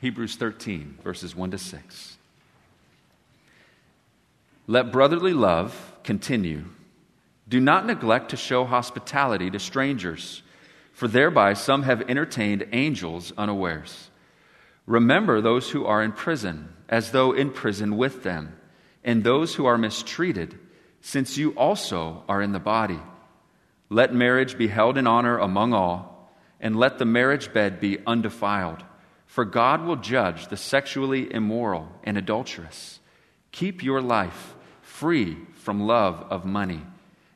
Hebrews 13, verses 1 to 6. Let brotherly love continue. Do not neglect to show hospitality to strangers, for thereby some have entertained angels unawares. Remember those who are in prison, as though in prison with them, and those who are mistreated, since you also are in the body. Let marriage be held in honor among all, and let the marriage bed be undefiled for God will judge the sexually immoral and adulterous. Keep your life free from love of money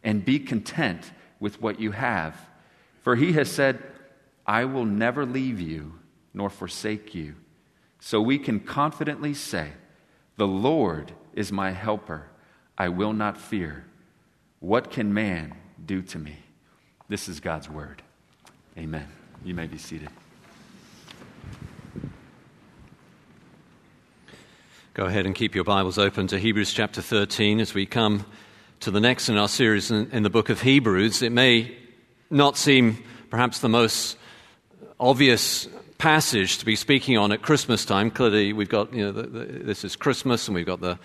and be content with what you have. For he has said, I will never leave you nor forsake you. So we can confidently say, The Lord is my helper. I will not fear. What can man do to me? This is God's word. Amen. You may be seated. Go ahead and keep your Bibles open to Hebrews chapter 13 as we come to the next in our series in, in, the book of Hebrews. It may not seem perhaps the most obvious passage to be speaking on at Christmas time. Clearly, we've got, you know, the, the, this is Christmas and we've got the,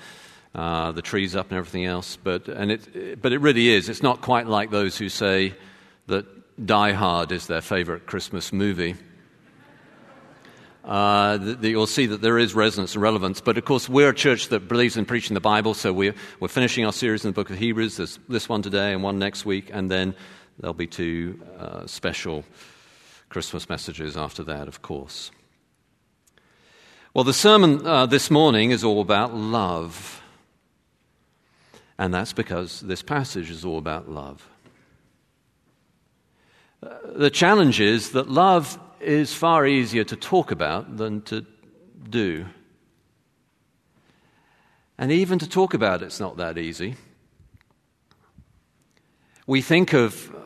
uh, the trees up and everything else. But, and it, but it really is. It's not quite like those who say that Die Hard is their favorite Christmas movie uh, the, you'll see that there is resonance and relevance. But of course, we're a church that believes in preaching the Bible, so we're, we're finishing our series in the book of Hebrews. There's this one today and one next week, and then there'll be two uh, special Christmas messages after that, of course. Well, the sermon uh, this morning is all about love. And that's because this passage is all about love. Uh, the challenge is that love is far easier to talk about than to do. And even to talk about it's not that easy. We think of uh,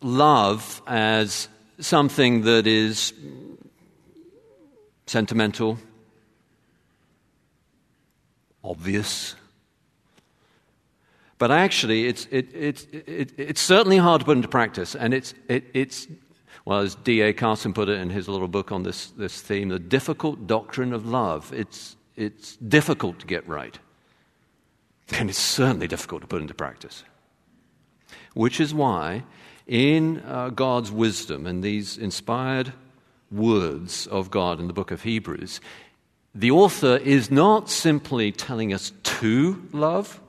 love as something that is sentimental, obvious. But actually, it's, it, it, it, it's certainly hard to put into practice, and it's, it's well, as D.A. Carson put it in his little book on this, this theme, the difficult doctrine of love. It's, it's difficult to get right. And it's certainly difficult to put into practice. Which is why, in uh, God's wisdom and these inspired words of God in the book of Hebrews, the author is not simply telling us to love,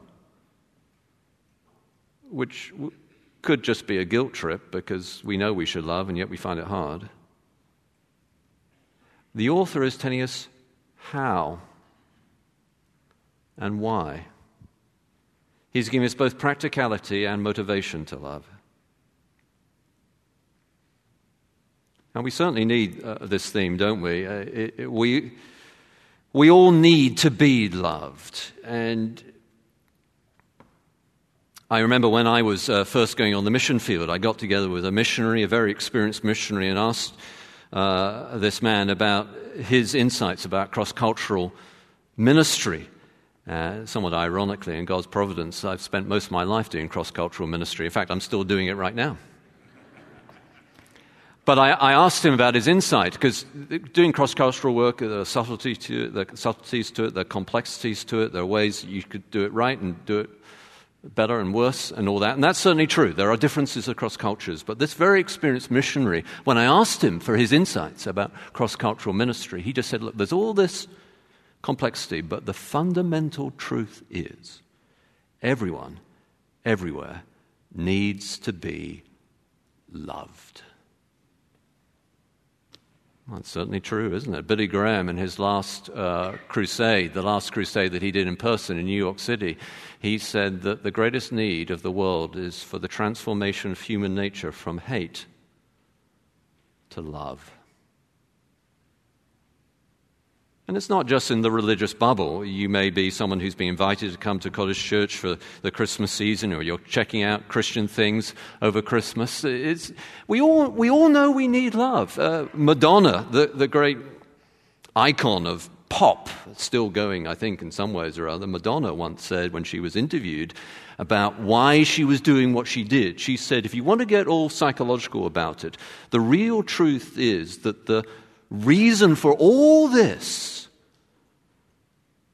which could just be a guilt trip because we know we should love and yet we find it hard. The author is telling us how and why. He's giving us both practicality and motivation to love. And we certainly need uh, this theme, don't we? Uh, it, it, we? We all need to be loved. And I remember when I was uh, first going on the mission field, I got together with a missionary, a very experienced missionary, and asked uh, this man about his insights about cross cultural ministry. Uh, somewhat ironically, in God's providence, I've spent most of my life doing cross cultural ministry. In fact, I'm still doing it right now. But I, I, asked him about his insight because doing cross cultural work, there are subtleties to it, there are subtleties to it, there are complexities to it, there are ways you could do it right and do it better and worse and all that. And that's certainly true. There are differences across cultures. But this very experienced missionary, when I asked him for his insights about cross cultural ministry, he just said, Look, there's all this complexity, but the fundamental truth is everyone, everywhere, needs to be loved. That's certainly true, isn't it? Billy Graham, in his last uh, crusade, the last crusade that he did in person in New York City, he said that the greatest need of the world is for the transformation of human nature from hate to love. And it's not just in the religious bubble. You may be someone who's been invited to come to College Church for the Christmas season, or you're checking out Christian things over Christmas. It's, we, all, we all know we need love. Uh, Madonna, the, the great icon of pop, still going, I think, in some ways or other, Madonna once said when she was interviewed about why she was doing what she did, she said, if you want to get all psychological about it, the real truth is that the reason for all this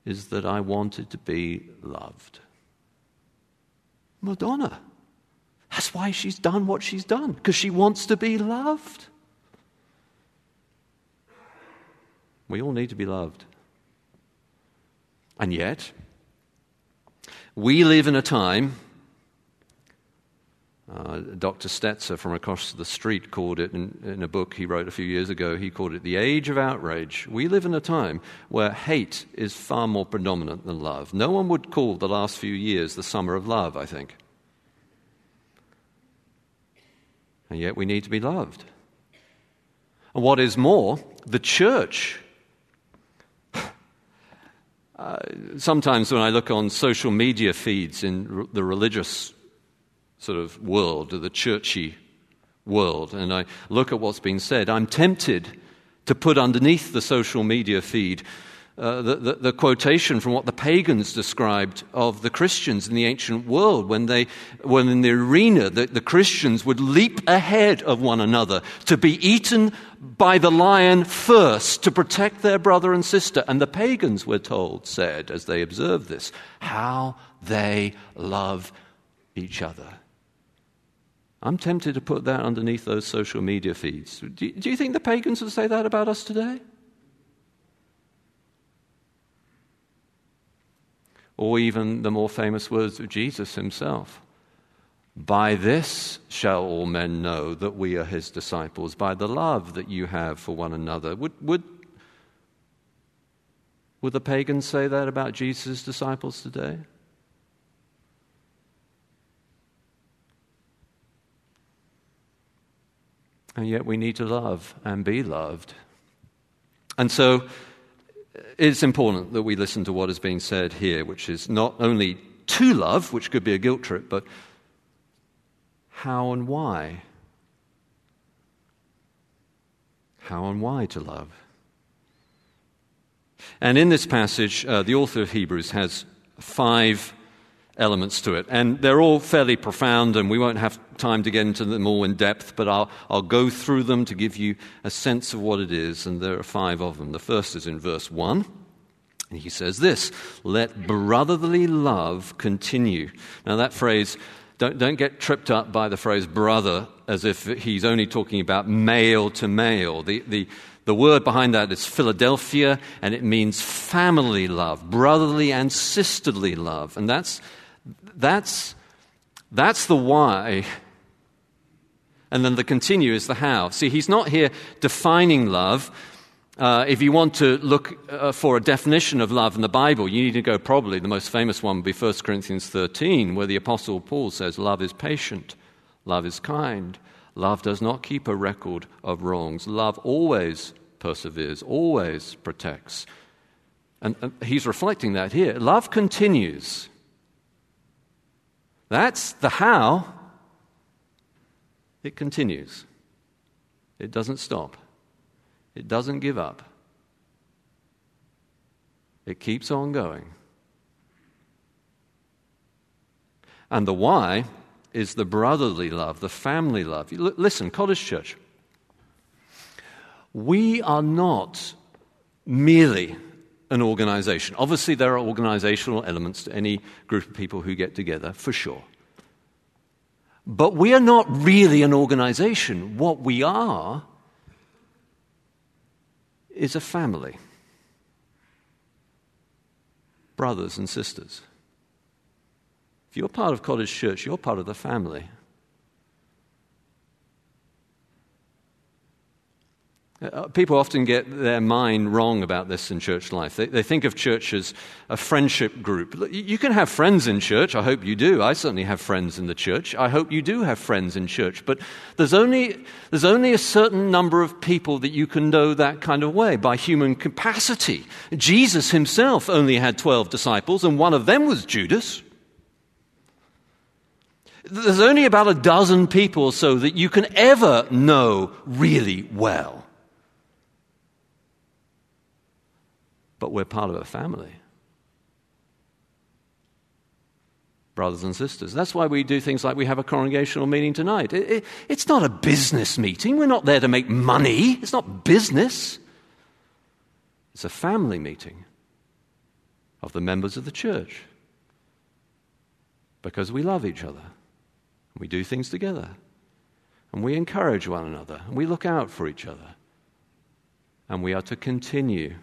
is that I wanted to be loved. Madonna. That's why she's done what she's done, because she wants to be loved. We all need to be loved. And yet, we live in a time uh, Dr. Stetzer from across the street called it in, in, a book he wrote a few years ago. He called it the age of outrage. We live in a time where hate is far more predominant than love. No one would call the last few years the summer of love, I think. And yet we need to be loved. And what is more, the church. Uh, sometimes when I look on social media feeds in r- the religious sort of world, the churchy world, and I look at what's been said, I'm tempted to put underneath the social media feed uh, the, the, the, quotation from what the pagans described of the Christians in the ancient world when, they, when in the arena the, the Christians would leap ahead of one another to be eaten by the lion first to protect their brother and sister. And the pagans, we're told, said as they observed this, how they love each other. I'm tempted to put that underneath those social media feeds. Do, you think the pagans would say that about us today? Or even the more famous words of Jesus himself. By this shall all men know that we are his disciples, by the love that you have for one another. Would, would, would the pagans say that about Jesus' disciples today? And yet we need to love and be loved. And so it's important that we listen to what is being said here, which is not only to love, which could be a guilt trip, but how and why. How and why to love. And in this passage, uh, the author of Hebrews has five elements to it. And they're all fairly profound, and we won't have time to get into them all in depth, but I'll, I'll go through them to give you a sense of what it is, and there are five of them. The first is in verse 1. And he says this let brotherly love continue. Now, that phrase, don't, don't get tripped up by the phrase brother as if he's only talking about male to male. The, the, the word behind that is Philadelphia, and it means family love, brotherly and sisterly love. And that's that's, that's the why. And then the continue is the how. See, he's not here defining love. Uh, if you want to look uh, for a definition of love in the Bible, you need to go probably, the most famous one would be 1 Corinthians 13, where the Apostle Paul says, Love is patient, love is kind, love does not keep a record of wrongs, love always perseveres, always protects. And, and he's reflecting that here. Love continues. That's the how. It continues, it doesn't stop, it doesn't give up, it keeps on going. And the why is the brotherly love, the family love. Listen, College Church, we are not merely an organization. Obviously, there are organizational elements to any group of people who get together, for sure. But we are not really an organization. What we are is a family brothers and sisters. If you're part of College Church, you're part of the family. Uh, people often get their mind wrong about this in church life. They, they, think of church as a friendship group. You can have friends in church. I hope you do. I certainly have friends in the church. I hope you do have friends in church. But there's only, there's only a certain number of people that you can know that kind of way by human capacity. Jesus himself only had 12 disciples, and one of them was Judas. There's only about a dozen people or so that you can ever know really well. But we're part of a family. Brothers and sisters. That's why we do things like we have a congregational meeting tonight. It, it, it's not a business meeting. We're not there to make money. It's not business. It's a family meeting of the members of the church because we love each other. We do things together. And we encourage one another. And we look out for each other. And we are to continue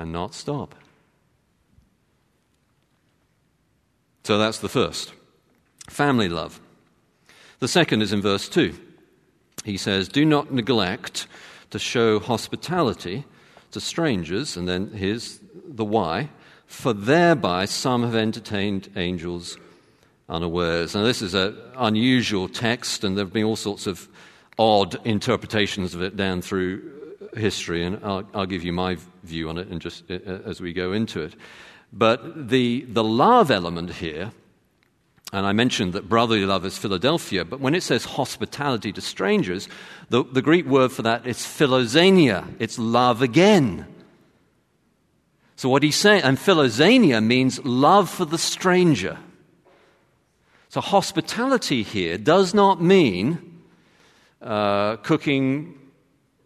and not stop. So that's the first family love. The second is in verse 2. He says, Do not neglect to show hospitality to strangers. And then here's the why for thereby some have entertained angels unawares. Now, this is an unusual text, and there have been all sorts of odd interpretations of it down through history, and I'll, I'll give you my view on it and just uh, as we go into it. But the, the love element here and I mentioned that brotherly love is Philadelphia, but when it says hospitality to strangers, the, the Greek word for that is philoxenia. It's love again. So what he's saying, and philoxenia means love for the stranger. So hospitality here does not mean uh, cooking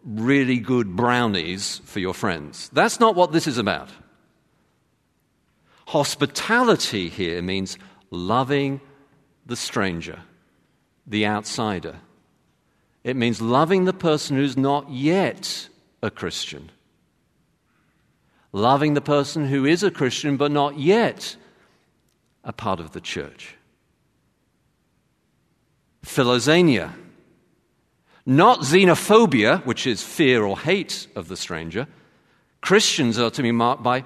really good brownies for your friends. That's not what this is about. Hospitality here means loving the stranger, the outsider. It means loving the person who's not yet a Christian. Loving the person who is a Christian but not yet a part of the church. Philoxenia. Not xenophobia, which is fear or hate of the stranger. Christians are to be marked by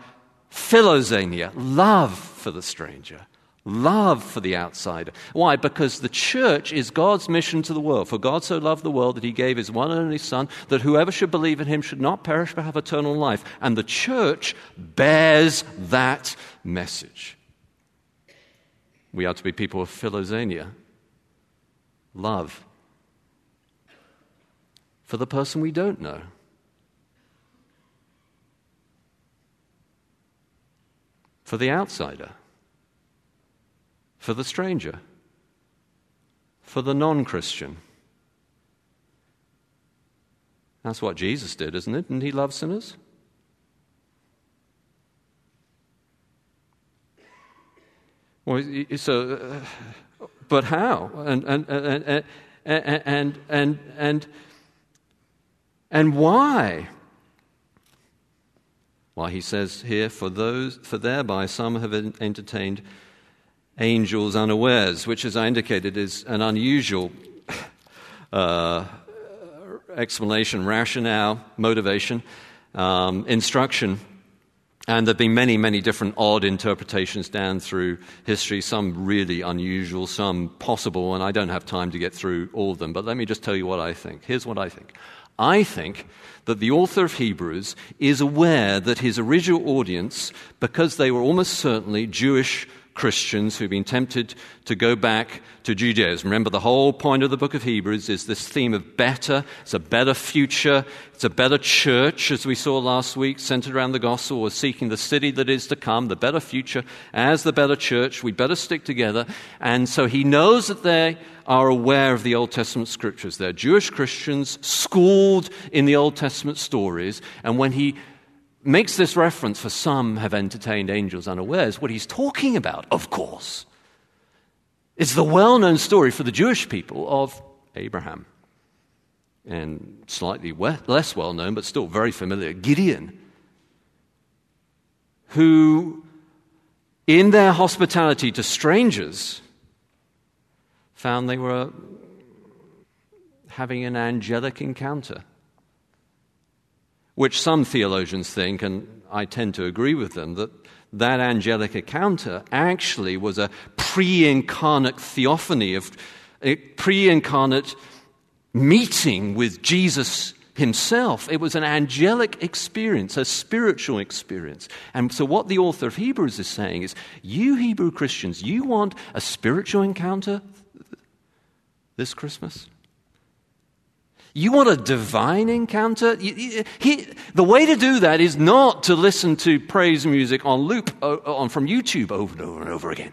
philoxenia, love for the stranger love for the outsider. Why? Because the church is God's mission to the world. For God so loved the world that he gave his one and only Son, that whoever should believe in him should not perish but have eternal life. And the church bears that message. We are to be people of philoxenia, love for the person we don't know. For the outsider for the stranger, for the non Christian. That's what Jesus did, isn't it? Didn't he love sinners? Well, so, uh, but how? And, and, and, and, and, and, and, why? Why, he says here, for, those, for thereby some have entertained angels unawares, which, as I indicated, is an unusual uh, explanation, rationale, motivation, um, instruction. And there have been many, many different odd interpretations down through history, some really unusual, some possible, and I don't have time to get through all of them. But let me just tell you what I think. Here's what I think. I think that the author of Hebrews is aware that his original audience, because they were almost certainly Jewish Christians who've been tempted to go back to Judaism. Remember, the whole point of the book of Hebrews is this theme of better. It's a better future. It's a better church, as we saw last week, centered around the gospel. We're seeking the city that is to come, the better future, as the better church. We better stick together. And so he knows that they are aware of the Old Testament scriptures. They're Jewish Christians, schooled in the Old Testament stories. And when he makes this reference for some have entertained angels unawares. What he's talking about, of course, is the well known story for the Jewish people of Abraham. And slightly less well known, but still very familiar, Gideon, who, in their hospitality to strangers, found they were having an angelic encounter which some theologians think, and I tend to agree with them, that that angelic encounter actually was a pre incarnate theophany, of a pre incarnate meeting with Jesus himself. It was an angelic experience, a spiritual experience. And so, what the author of Hebrews is saying is you Hebrew Christians, you want a spiritual encounter this Christmas? You want a divine encounter? He, he, the way to do that is not to listen to praise music on loop on, from YouTube over and over and over again.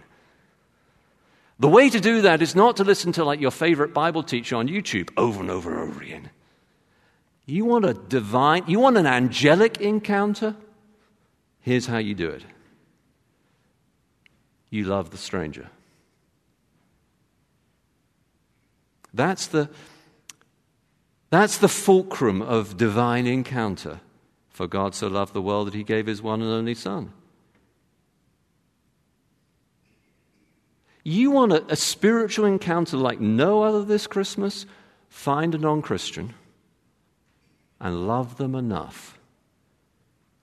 The way to do that is not to listen to like your favorite Bible teacher on YouTube over and over and over again. You want a divine, you want an angelic encounter? Here's how you do it you love the stranger. That's the, that's the fulcrum of divine encounter. For God so loved the world that he gave his one and only Son. You want a, a spiritual encounter like no other this Christmas? Find a non Christian and love them enough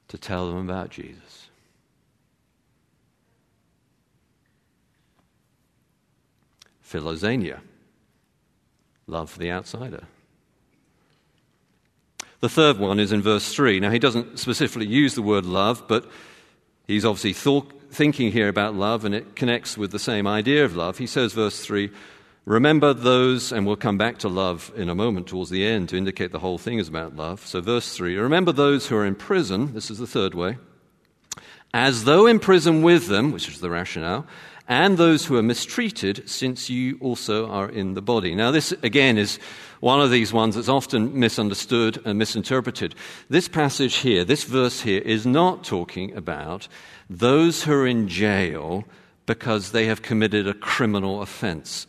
to tell them about Jesus. Philoxenia, love for the outsider. The third one is in verse 3. Now, he doesn't specifically use the word love, but he's obviously thought, thinking here about love, and it connects with the same idea of love. He says, verse 3 Remember those, and we'll come back to love in a moment towards the end to indicate the whole thing is about love. So, verse 3 Remember those who are in prison, this is the third way, as though in prison with them, which is the rationale, and those who are mistreated, since you also are in the body. Now, this again is one of these ones that's often misunderstood and misinterpreted. This passage here, this verse here, is not talking about those who are in jail because they have committed a criminal offense.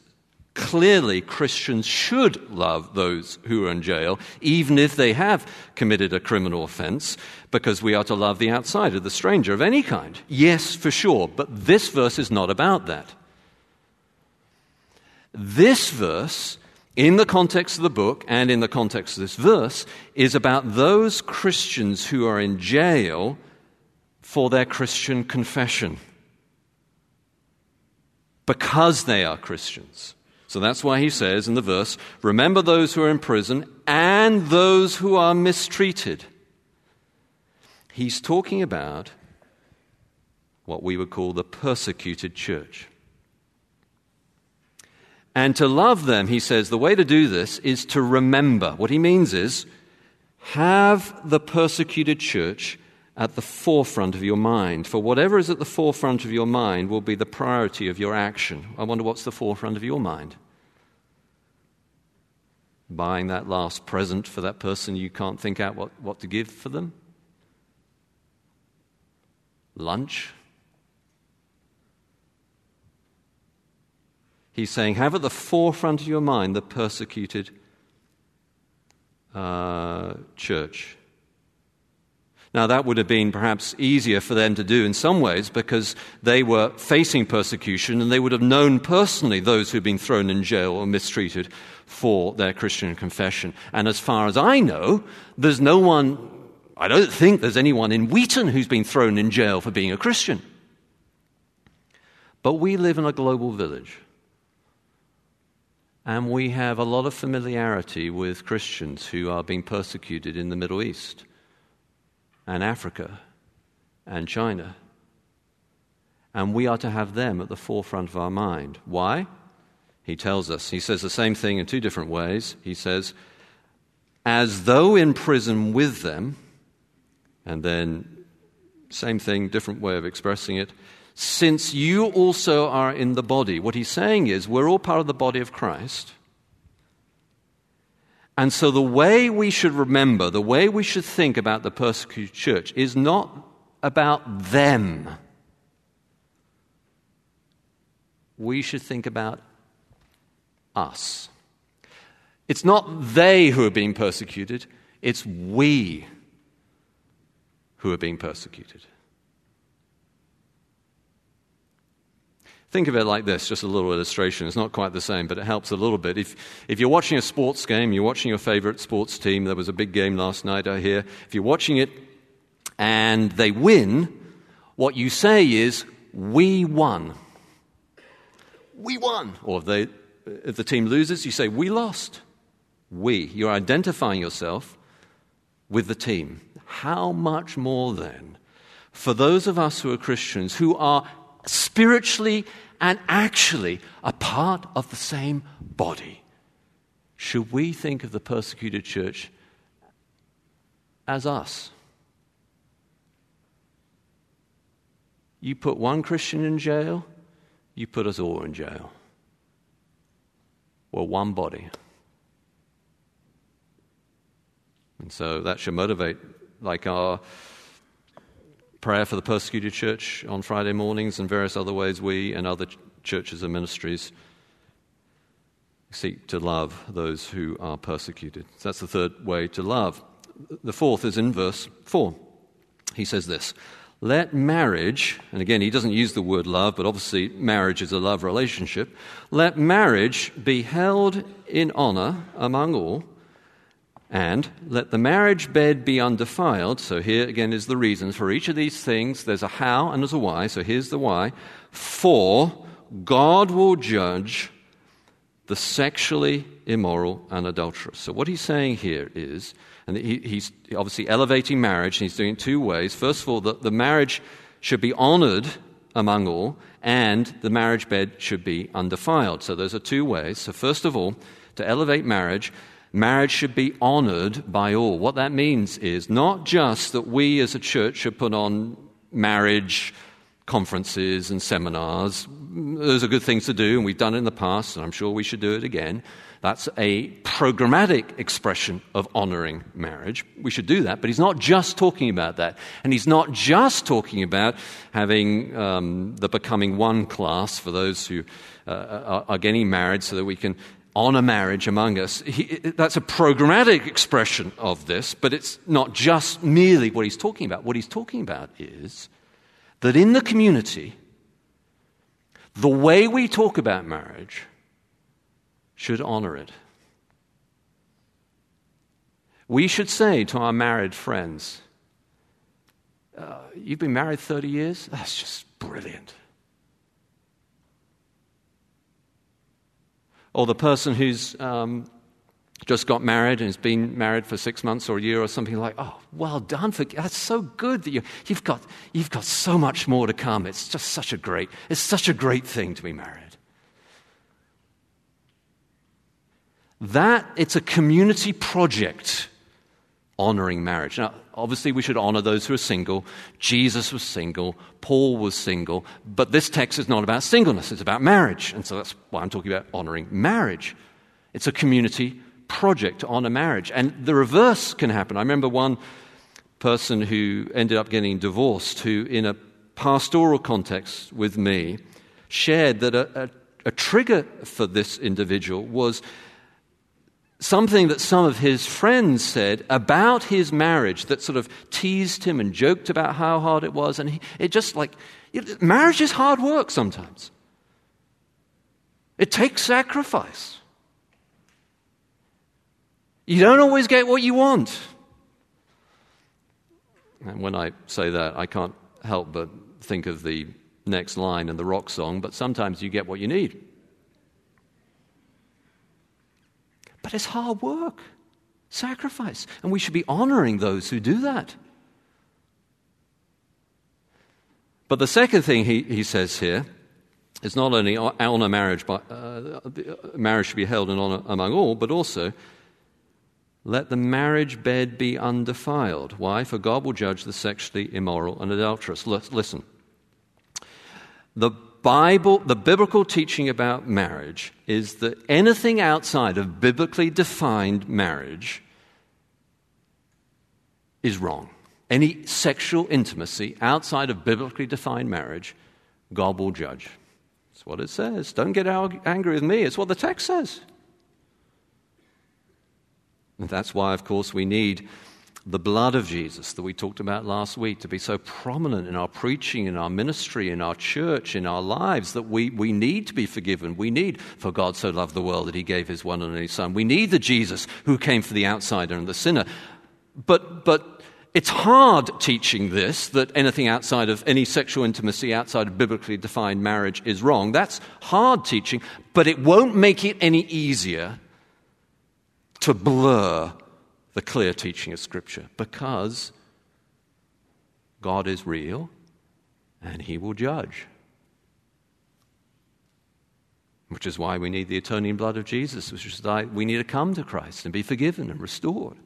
Clearly, Christians should love those who are in jail, even if they have committed a criminal offense, because we are to love the outsider, the stranger of any kind. Yes, for sure, but this verse is not about that. This verse, in the context of the book and in the context of this verse, is about those Christians who are in jail for their Christian confession because they are Christians. So that's why he says in the verse, Remember those who are in prison and those who are mistreated. He's talking about what we would call the persecuted church. And to love them, he says, the way to do this is to remember. What he means is have the persecuted church at the forefront of your mind. For whatever is at the forefront of your mind will be the priority of your action. I wonder what's the forefront of your mind? Buying that last present for that person you can't think out what, what to give for them? Lunch? He's saying, have at the forefront of your mind the persecuted uh, church. Now, that would have been perhaps easier for them to do in some ways because they were facing persecution and they would have known personally those who'd been thrown in jail or mistreated for their Christian confession. And as far as I know, there's no one, I don't think there's anyone in Wheaton who's been thrown in jail for being a Christian. But we live in a global village. And we have a lot of familiarity with Christians who are being persecuted in the Middle East and Africa and China. And we are to have them at the forefront of our mind. Why? He tells us. He says the same thing in two different ways. He says, as though in prison with them, and then same thing, different way of expressing it, since you also are in the body. What he's saying is, we're all part of the body of Christ. And so, the way we should remember, the way we should think about the persecuted church is not about them. We should think about us. It's not they who are being persecuted, it's we who are being persecuted. Think of it like this, just a little illustration. It's not quite the same, but it helps a little bit. If, if you're watching a sports game, you're watching your favorite sports team, there was a big game last night, I hear. If you're watching it and they win, what you say is, We won. We won. Or if, they, if the team loses, you say, We lost. We. You're identifying yourself with the team. How much more then for those of us who are Christians who are spiritually and actually a part of the same body. Should we think of the persecuted church as us? You put one Christian in jail, you put us all in jail. We're one body. And so that should motivate, like our prayer for the persecuted church on Friday mornings and various other ways we and other churches and ministries seek to love those who are persecuted. So that's the third way to love. The fourth is in verse 4. He says this Let marriage, and again, he doesn't use the word love, but obviously marriage is a love relationship. Let marriage be held in honor among all and let the marriage bed be undefiled. So, here again is the reason. For each of these things, there's a how and there's a why. So, here's the why. For God will judge the sexually immoral and adulterous. So, what he's saying here is, and he, he's obviously elevating marriage, and he's doing it two ways. First of all, that the marriage should be honored among all, and the marriage bed should be undefiled. So, those are two ways. So, first of all, to elevate marriage, marriage should be honored by all. What that means is not just that we as a church should put on marriage conferences and seminars. Those are good things to do, and we've done it in the past, and I'm sure we should do it again. That's a programmatic expression of honoring marriage. We should do that, but he's not just talking about that. And he's not just talking about having um, the becoming one class for those who uh, are, are getting married so that we can honor marriage among us. He, that's a programmatic expression of this, but it's not just merely what he's talking about. What he's talking about is that in the community, the way we talk about marriage should honor it. We should say to our married friends, uh, You've been married 30 years? That's just brilliant. Or the person who's um, just got married and has been married for six months or a year or something like, oh, well done. For, that's so good that you, you've, got, you've got so much more to come. It's just such a great, it's such a great thing to be married. That, it's a community project honoring marriage. Now, obviously, we should honor those who are single. Jesus was single, Paul was single, but this text is not about singleness, it's about marriage. And so that's why I'm talking about honoring marriage. It's a community project to honor marriage. And the reverse can happen. I remember one person who ended up getting divorced, who, in a pastoral context with me, shared that a, a, a trigger for this individual was something that some of his friends said about his marriage that sort of teased him and joked about how hard it was. And he, it just like, marriage is hard work sometimes, it takes sacrifice. You don't always get what you want. And when I say that, I can't help but think of the next line in the rock song, but sometimes you get what you need. But it's hard work, sacrifice, and we should be honoring those who do that. But the second thing he, he says here is not only honor marriage, but uh, marriage should be held in honor among all, but also let the marriage bed be undefiled. Why? For God will judge the sexually immoral and adulterous. Listen. The Bible, the biblical teaching about marriage is that anything outside of biblically defined marriage is wrong. Any sexual intimacy outside of biblically defined marriage, God will judge. That's what it says. Don't get angry with me. It's what the text says. And that's why, of course, we need the blood of Jesus that we talked about last week to be so prominent in our preaching, in our ministry, in our church, in our lives that we, we need to be forgiven. We need, for God so loved the world that he gave his one and only Son. We need the Jesus who came for the outsider and the sinner. But, but it's hard teaching this that anything outside of any sexual intimacy outside of biblically defined marriage is wrong. That's hard teaching, but it won't make it any easier to blur the clear teaching of Scripture because God is real and He will judge. Which is why we need the atoning blood of Jesus, which is why we need to come to Christ and be forgiven and restored.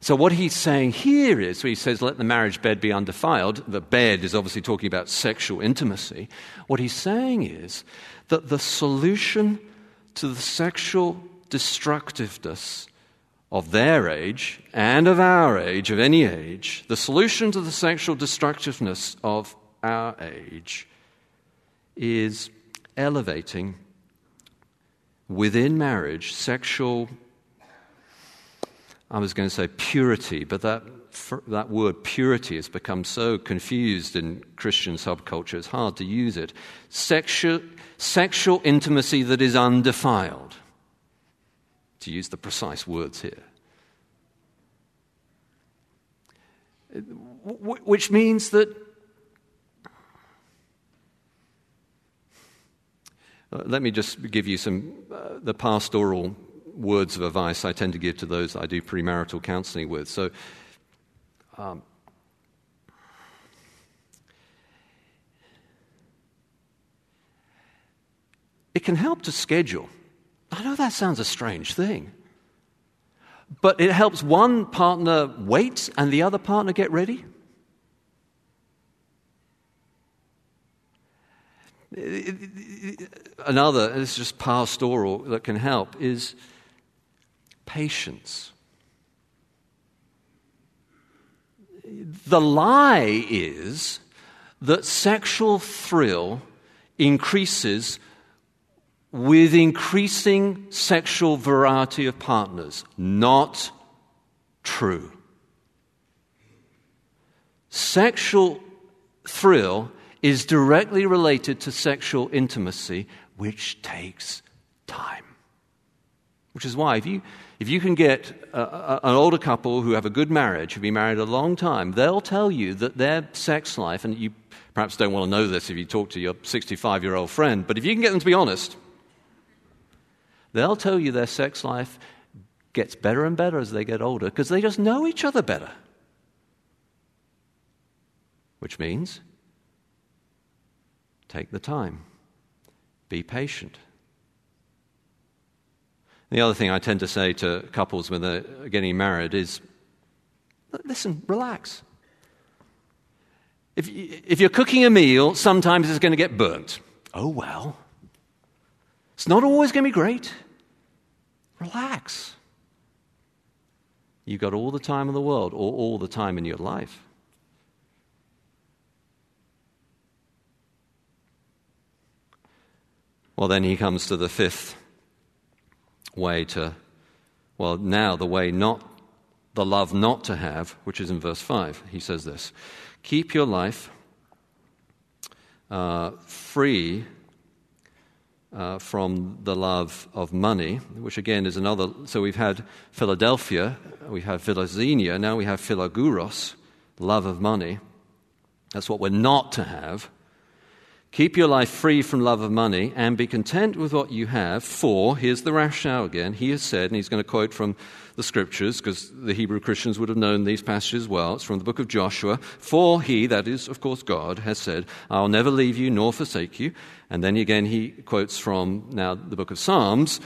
So, what he's saying here is, he says, let the marriage bed be undefiled. The bed is obviously talking about sexual intimacy. What he's saying is that the solution to the sexual destructiveness of their age and of our age, of any age, the solution to the sexual destructiveness of our age is elevating within marriage sexual, I was going to say purity, but that, that word purity has become so confused in Christian subculture, it's hard to use it. Sexual, sexual intimacy that is undefiled, to use the precise words here. Which means that Uh, let me just give you some uh, the pastoral words of advice I tend to give to those I do premarital counseling with. So, um, it can help to schedule. I know that sounds a strange thing, but it helps one partner wait and the other partner get ready. Another, it's just pastoral that can help, is patience. The lie is that sexual thrill increases with increasing sexual variety of partners. Not true. Sexual thrill is directly related to sexual intimacy, which takes time. Which is why, if you, if you can get a, a, an older couple who have a good marriage, who've been married a long time, they'll tell you that their sex life, and you perhaps don't want to know this if you talk to your 65 year old friend, but if you can get them to be honest, they'll tell you their sex life gets better and better as they get older because they just know each other better. Which means Take the time. Be patient. The other thing I tend to say to couples when they're getting married is listen, relax. If, if you're cooking a meal, sometimes it's going to get burnt. Oh, well. It's not always going to be great. Relax. You've got all the time in the world, or all the time in your life. Well, then he comes to the fifth way to, well, now the way not, the love not to have, which is in verse 5. He says this Keep your life uh, free uh, from the love of money, which again is another. So we've had Philadelphia, we have Philoxenia, now we have Philaguros, love of money. That's what we're not to have. Keep your life free from love of money and be content with what you have, for, here's the rationale again, he has said, and he's going to quote from the scriptures, because the Hebrew Christians would have known these passages well. It's from the book of Joshua. For he, that is, of course, God, has said, I'll never leave you nor forsake you. And then again, he quotes from now the book of Psalms.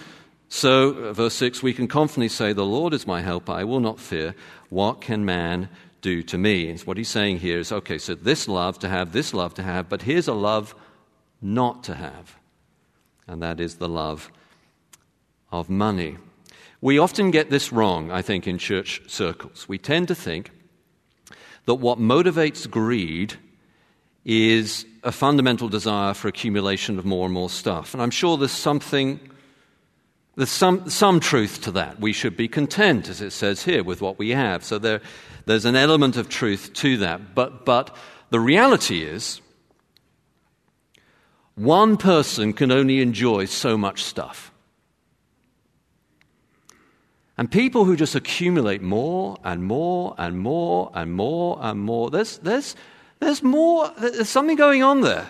So, uh, verse 6, we can confidently say, The Lord is my helper, I will not fear. What can man do to me. And what he's saying here is okay, so this love to have, this love to have, but here's a love not to have, and that is the love of money. We often get this wrong, I think, in church circles. We tend to think that what motivates greed is a fundamental desire for accumulation of more and more stuff. And I'm sure there's something, there's some, some truth to that. We should be content, as it says here, with what we have. So there, there's an element of truth to that. But, but the reality is, one person can only enjoy so much stuff. And people who just accumulate more and more and more and more and more, there's, there's, there's more, there's something going on there.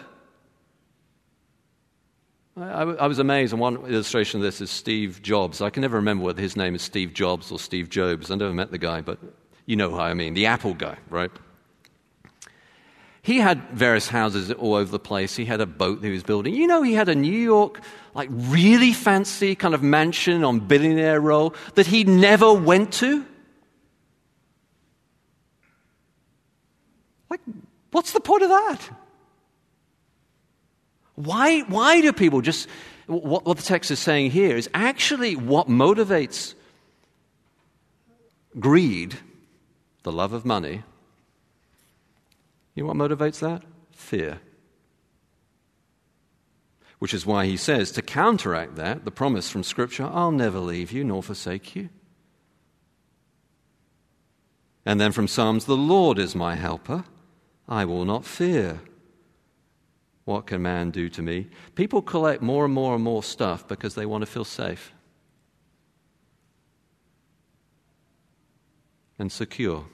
I, I, was amazed, and one illustration of this is Steve Jobs. I can never remember whether his name is Steve Jobs or Steve Jobs. I never met the guy, but you know who I mean, the Apple guy, right? He had various houses all over the place. He had a boat that he was building. You know, he had a New York, like really fancy kind of mansion on Billionaire Row that he never went to. Like, what's the point of that? Why, why do people just what, what the text is saying here is actually what motivates greed, the love of money. You know what motivates that? Fear. Which is why he says, to counteract that, the promise from Scripture, I'll never leave you nor forsake you. And then from Psalms, the Lord is my helper. I will not fear. What can man do to me? People collect more and more and more stuff because they want to feel safe and secure.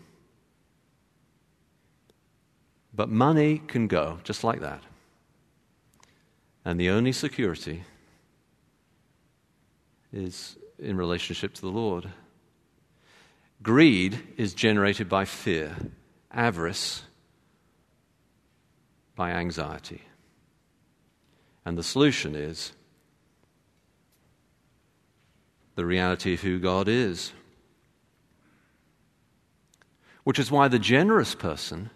But money can go just like that. And the only security is in relationship to the Lord. Greed is generated by fear, avarice by anxiety. And the solution is the reality of who God is. Which is why the generous person,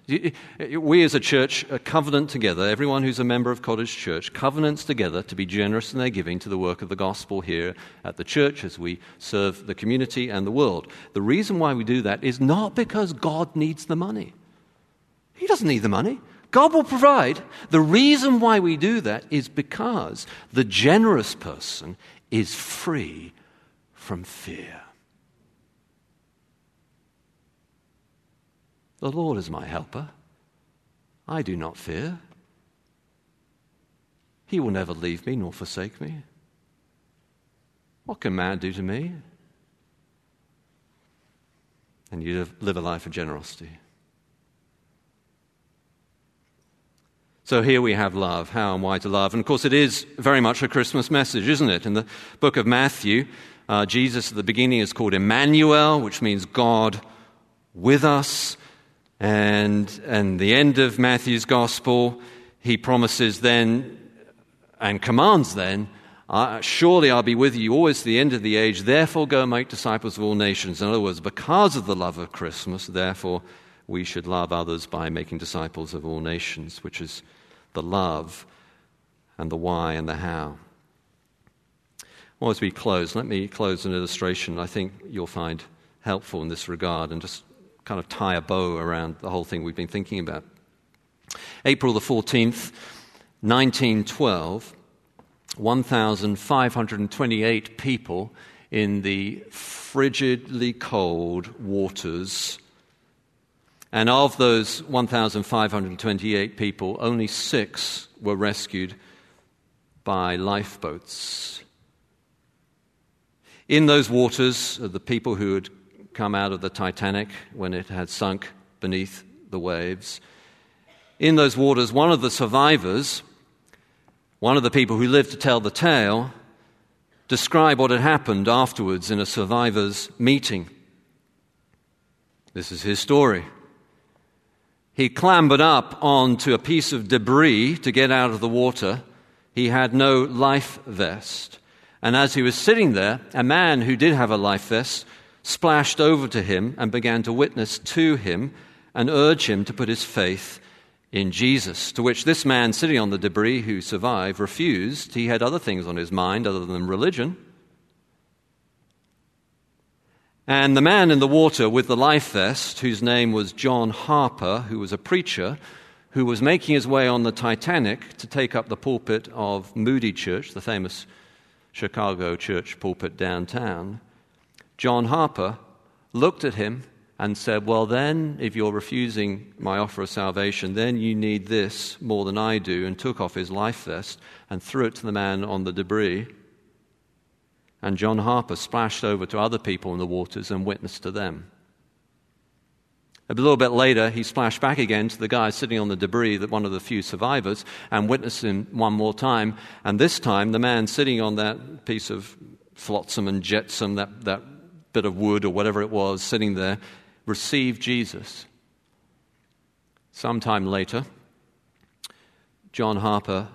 we as a church covenant together, everyone who's a member of College Church covenants together to be generous in their giving to the work of the gospel here at the church as we serve the community and the world. The reason why we do that is not because God needs the money. He doesn't need the money. God will provide. The reason why we do that is because the generous person is free from fear. The Lord is my helper. I do not fear. He will never leave me nor forsake me. What can man do to me? And you live a life of generosity. So here we have love, how and why to love. And of course, it is very much a Christmas message, isn't it? In the book of Matthew, uh, Jesus at the beginning is called Emmanuel, which means God with us. And, and the end of Matthew's gospel, he promises then and commands then, uh, Surely I'll be with you always to the end of the age, therefore go and make disciples of all nations. In other words, because of the love of Christmas, therefore we should love others by making disciples of all nations, which is the love and the why and the how. Well, as we close, let me close an illustration I think you'll find helpful in this regard and just kind of tie a bow around the whole thing we've been thinking about. April the 14th, 1912, 1,528 people in the frigidly cold waters and of those 1,528 people, only six were rescued by lifeboats. In those waters, uh, the people who had come out of the Titanic when it had sunk beneath the waves, in those waters, one of the survivors, one of the people who lived to tell the tale, described what had happened afterwards in a survivors' meeting. This is his story. He clambered up onto a piece of debris to get out of the water. He had no life vest. And as he was sitting there, a man who did have a life vest splashed over to him and began to witness to him and urge him to put his faith in Jesus. To which this man sitting on the debris who survived refused. He had other things on his mind other than religion. And the man in the water with the life vest, whose name was John Harper, who was a preacher, who was making his way on the Titanic to take up the pulpit of Moody Church, the famous Chicago church pulpit downtown, John Harper looked at him and said, Well, then, if you're refusing my offer of salvation, then you need this more than I do, and took off his life vest and threw it to the man on the debris. And John Harper splashed over to other people in the waters and witnessed to them. A little bit later, he splashed back again to the guy sitting on the debris, that one of the few survivors, and witnessed him one more time. And this time, the man sitting on that piece of flotsam and jetsam, that, that bit of wood or whatever it was, sitting there, received Jesus. Sometime later, John Harper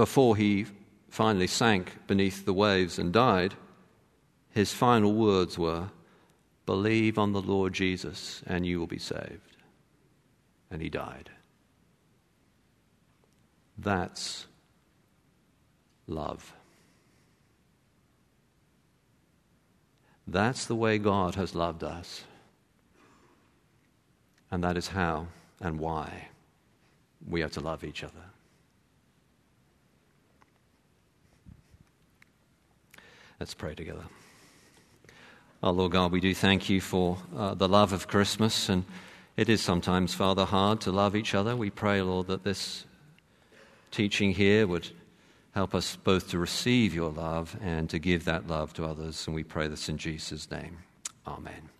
before he finally sank beneath the waves and died, his final words were, Believe on the Lord Jesus and you will be saved. And he died. That's love. That's the way God has loved us. And that is how and why we are to love each other. Let's pray together. Oh, Lord God, we do thank you for uh, the love of Christmas. And it is sometimes, Father, hard to love each other. We pray, Lord, that this teaching here would help us both to receive your love and to give that love to others. And we pray this in Jesus' name. Amen.